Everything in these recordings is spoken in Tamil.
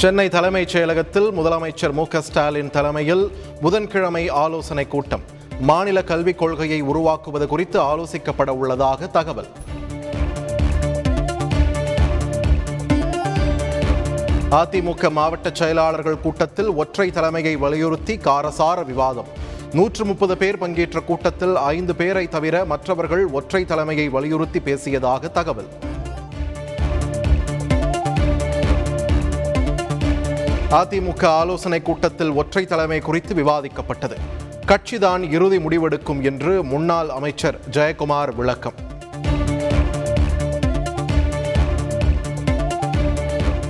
சென்னை தலைமைச் செயலகத்தில் முதலமைச்சர் மு ஸ்டாலின் தலைமையில் புதன்கிழமை ஆலோசனை கூட்டம். மாநில கல்விக் கொள்கையை உருவாக்குவது குறித்து ஆலோசிக்கப்பட உள்ளதாக தகவல். அதிமுக மாவட்ட செயலாளர்கள் கூட்டத்தில் ஒற்றை தலைமையை வலியுறுத்தி காரசார விவாதம். நூற்று முப்பது பேர் பங்கேற்ற கூட்டத்தில் ஐந்து பேரை தவிர மற்றவர்கள் ஒற்றை தலைமையை வலியுறுத்தி பேசியதாக தகவல். அதிமுக ஆலோசனை கூட்டத்தில் ஒற்றை தலைமை குறித்து விவாதிக்கப்பட்டது. கட்சிதான் இறுதி முடிவெடுக்கும் என்று முன்னாள் அமைச்சர் ஜெயக்குமார் விளக்கம்.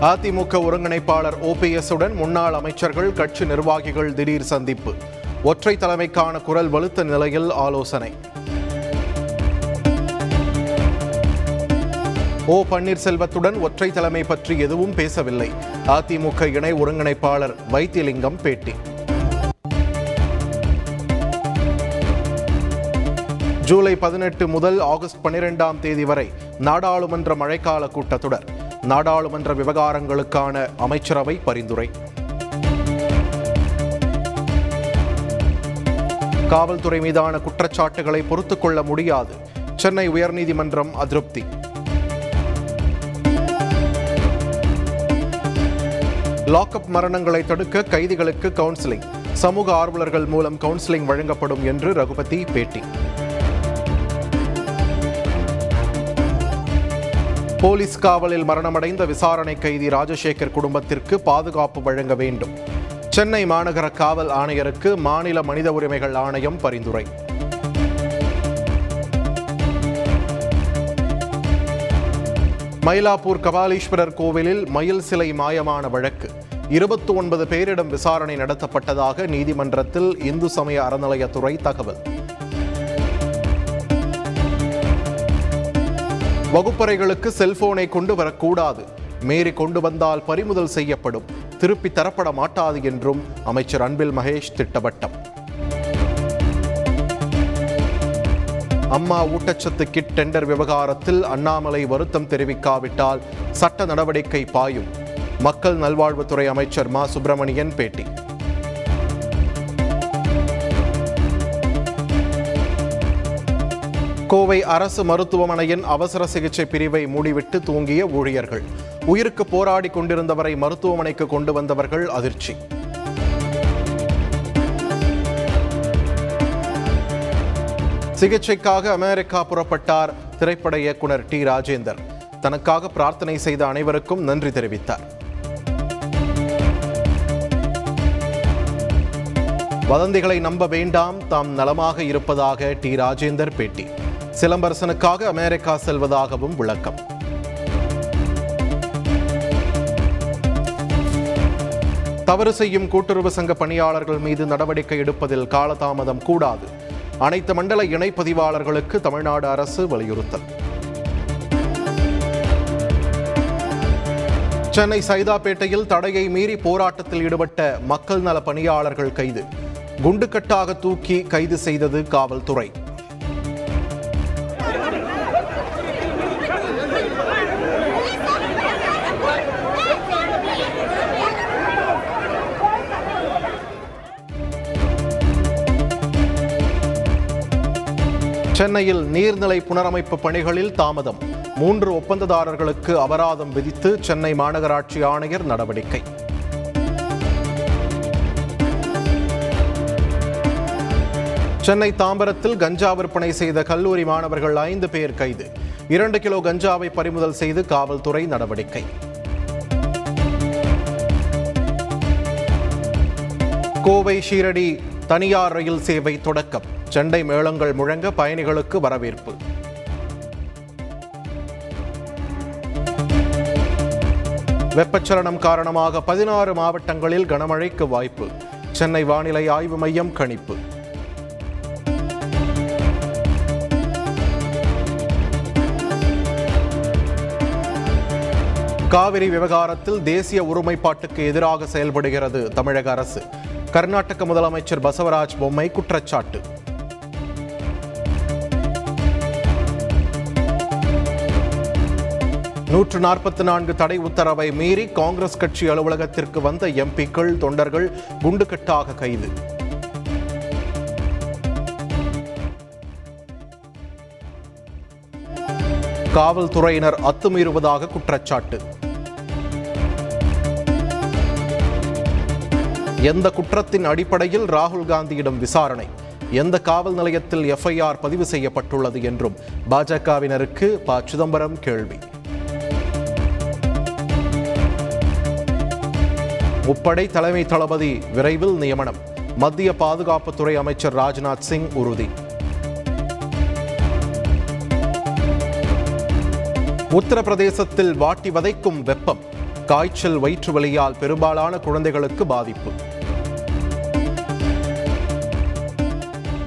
அதிமுக ஒருங்கிணைப்பாளர் ஓபிஎஸ் உடன் முன்னாள் அமைச்சர்கள் கட்சி நிர்வாகிகள் திடீர் சந்திப்பு. ஒற்றை தலைமைக்கான குரல் வலுத்த நிலையில் ஆலோசனை. ஓ பன்னீர்செல்வத்துடன் ஒற்றை தலைமை பற்றி எதுவும் பேசவில்லை. அதிமுக இணை ஒருங்கிணைப்பாளர் வைத்தியலிங்கம் பேட்டி. ஜூலை பதினெட்டு முதல் ஆகஸ்ட் பனிரெண்டாம் தேதி வரை நாடாளுமன்ற மழைக்கால கூட்டத்தொடர். நாடாளுமன்ற விவகாரங்களுக்கான அமைச்சரவை பரிந்துரை. காவல்துறை மீதான குற்றச்சாட்டுகளை பொறுத்துக்கொள்ள முடியாது. சென்னை உயர்நீதிமன்றம் அதிருப்தி. லாக்அப் மரணங்களை தடுக்க கைதிகளுக்கு கவுன்சிலிங் சமூக ஆர்வலர்கள் மூலம் கவுன்சிலிங் வழங்கப்படும் என்று ரகுபதி பேட்டி. போலீஸ் காவலில் மரணமடைந்த விசாரணை கைதி ராஜசேகர் குடும்பத்திற்கு பாதுகாப்பு வழங்க வேண்டும். சென்னை மாநகர காவல் ஆணையருக்கு மாநில மனித உரிமைகள் ஆணையம் பரிந்துரை. மயிலாப்பூர் கபாலீஸ்வரர் கோவிலில் மயில் சிலை மாயமான வழக்கு. இருபத்தி ஒன்பது பேரிடம் விசாரணை நடத்தப்பட்டதாக நீதிமன்றத்தில் இந்து சமய அறநிலையத்துறை தகவல். வகுப்பறைகளுக்கு செல்போனை கொண்டு வரக்கூடாது. மீறி கொண்டு வந்தால் பறிமுதல் செய்யப்படும். திருப்பி தரப்பட மாட்டாது என்றும் அமைச்சர் அன்பில் மகேஷ் திட்டவட்டம். அம்மா ஊட்டச்சத்து கிட் டெண்டர் விவகாரத்தில் அண்ணாமலை வருத்தம் தெரிவிக்காவிட்டால் சட்ட நடவடிக்கை பாயும். மக்கள் நல்வாழ்வுத்துறை அமைச்சர் மா. சுப்பிரமணியன் பேட்டி. கோவை அரசு மருத்துவமனையின் அவசர சிகிச்சை பிரிவை மூடிவிட்டு தூங்கிய ஊழியர்கள். உயிருக்கு போராடி கொண்டிருந்தவரை மருத்துவமனைக்கு கொண்டு வந்தவர்கள் அதிர்ச்சி. சிகிச்சைக்காக அமெரிக்கா புறப்பட்டார் திரைப்பட இயக்குனர் டி. ராஜேந்தர். தனக்காக பிரார்த்தனை செய்த அனைவருக்கும் நன்றி தெரிவித்தார். வதந்திகளை நம்ப வேண்டாம் தாம் நலமாக இருப்பதாக டி. ராஜேந்தர் பேட்டி. சிலம்பரசனுக்காக அமெரிக்கா செல்வதாகவும் விளக்கம். தவறு செய்யும் கூட்டுறவு சங்க பணியாளர்கள் மீது நடவடிக்கை எடுப்பதில் காலதாமதம் கூடாது. அனைத்து மண்டல இணை பதிவாளர்களுக்கு தமிழ்நாடு அரசு வலியுறுத்தல். சென்னை சைதாப்பேட்டையில் தடையை மீறி போராட்டத்தில் ஈடுபட்ட மக்கள் நல பணியாளர்கள் கைது. குண்டுக்கட்டாக தூக்கி கைது செய்தது காவல்துறை. சென்னையில் நீர்நிலை புனரமைப்பு பணிகளில் தாமதம். மூன்று ஒப்பந்ததாரர்களுக்கு அபராதம் விதித்து சென்னை மாநகராட்சி ஆணையர் நடவடிக்கை. சென்னை தாம்பரத்தில் கஞ்சா விற்பனை செய்த கல்லூரி மாணவர்கள் ஐந்து பேர் கைது. இரண்டு கிலோ கஞ்சாவை பறிமுதல் செய்து காவல்துறை நடவடிக்கை. கோவை ஷீரடி தனியார் ரயில் சேவை தொடக்கம். செண்டை மேளங்கள் முழங்க பயணிகளுக்கு வரவேற்பு. வெப்பச்சலனம் காரணமாக பதினாறு மாவட்டங்களில் கனமழைக்கு வாய்ப்பு. சென்னை வானிலை ஆய்வு மையம் கணிப்பு. காவிரி விவகாரத்தில் தேசிய ஒருமைப்பாட்டுக்கு எதிராக செயல்படுகிறது தமிழக அரசு. கர்நாடக முதலமைச்சர் பசவராஜ் பொம்மை குற்றச்சாட்டு. நூற்று நாற்பத்தி நான்கு தடை உத்தரவை மீறி காங்கிரஸ் கட்சி அலுவலகத்திற்கு வந்த எம்பிக்கள் தொண்டர்கள் குண்டுகட்டாக கைது. காவல்துறையினர் அத்துமீறுவதாக குற்றச்சாட்டு. எந்த குற்றத்தின் அடிப்படையில் ராகுல் காந்தியிடம் விசாரணை? எந்த காவல் நிலையத்தில் எஃப்ஐஆர் பதிவு செய்யப்பட்டுள்ளது என்றும் பாஜகவினருக்கு ப. சிதம்பரம் கேள்வி. முப்படை தலைமை தளபதி விரைவில் நியமனம். மத்திய பாதுகாப்புத்துறை அமைச்சர் ராஜ்நாத் சிங் உறுதி. உத்தரப்பிரதேசத்தில் வாட்டி வதைக்கும் வெப்பம். காய்ச்சல் வயிற்று வலியால் பெரும்பாலான குழந்தைகளுக்கு பாதிப்பு.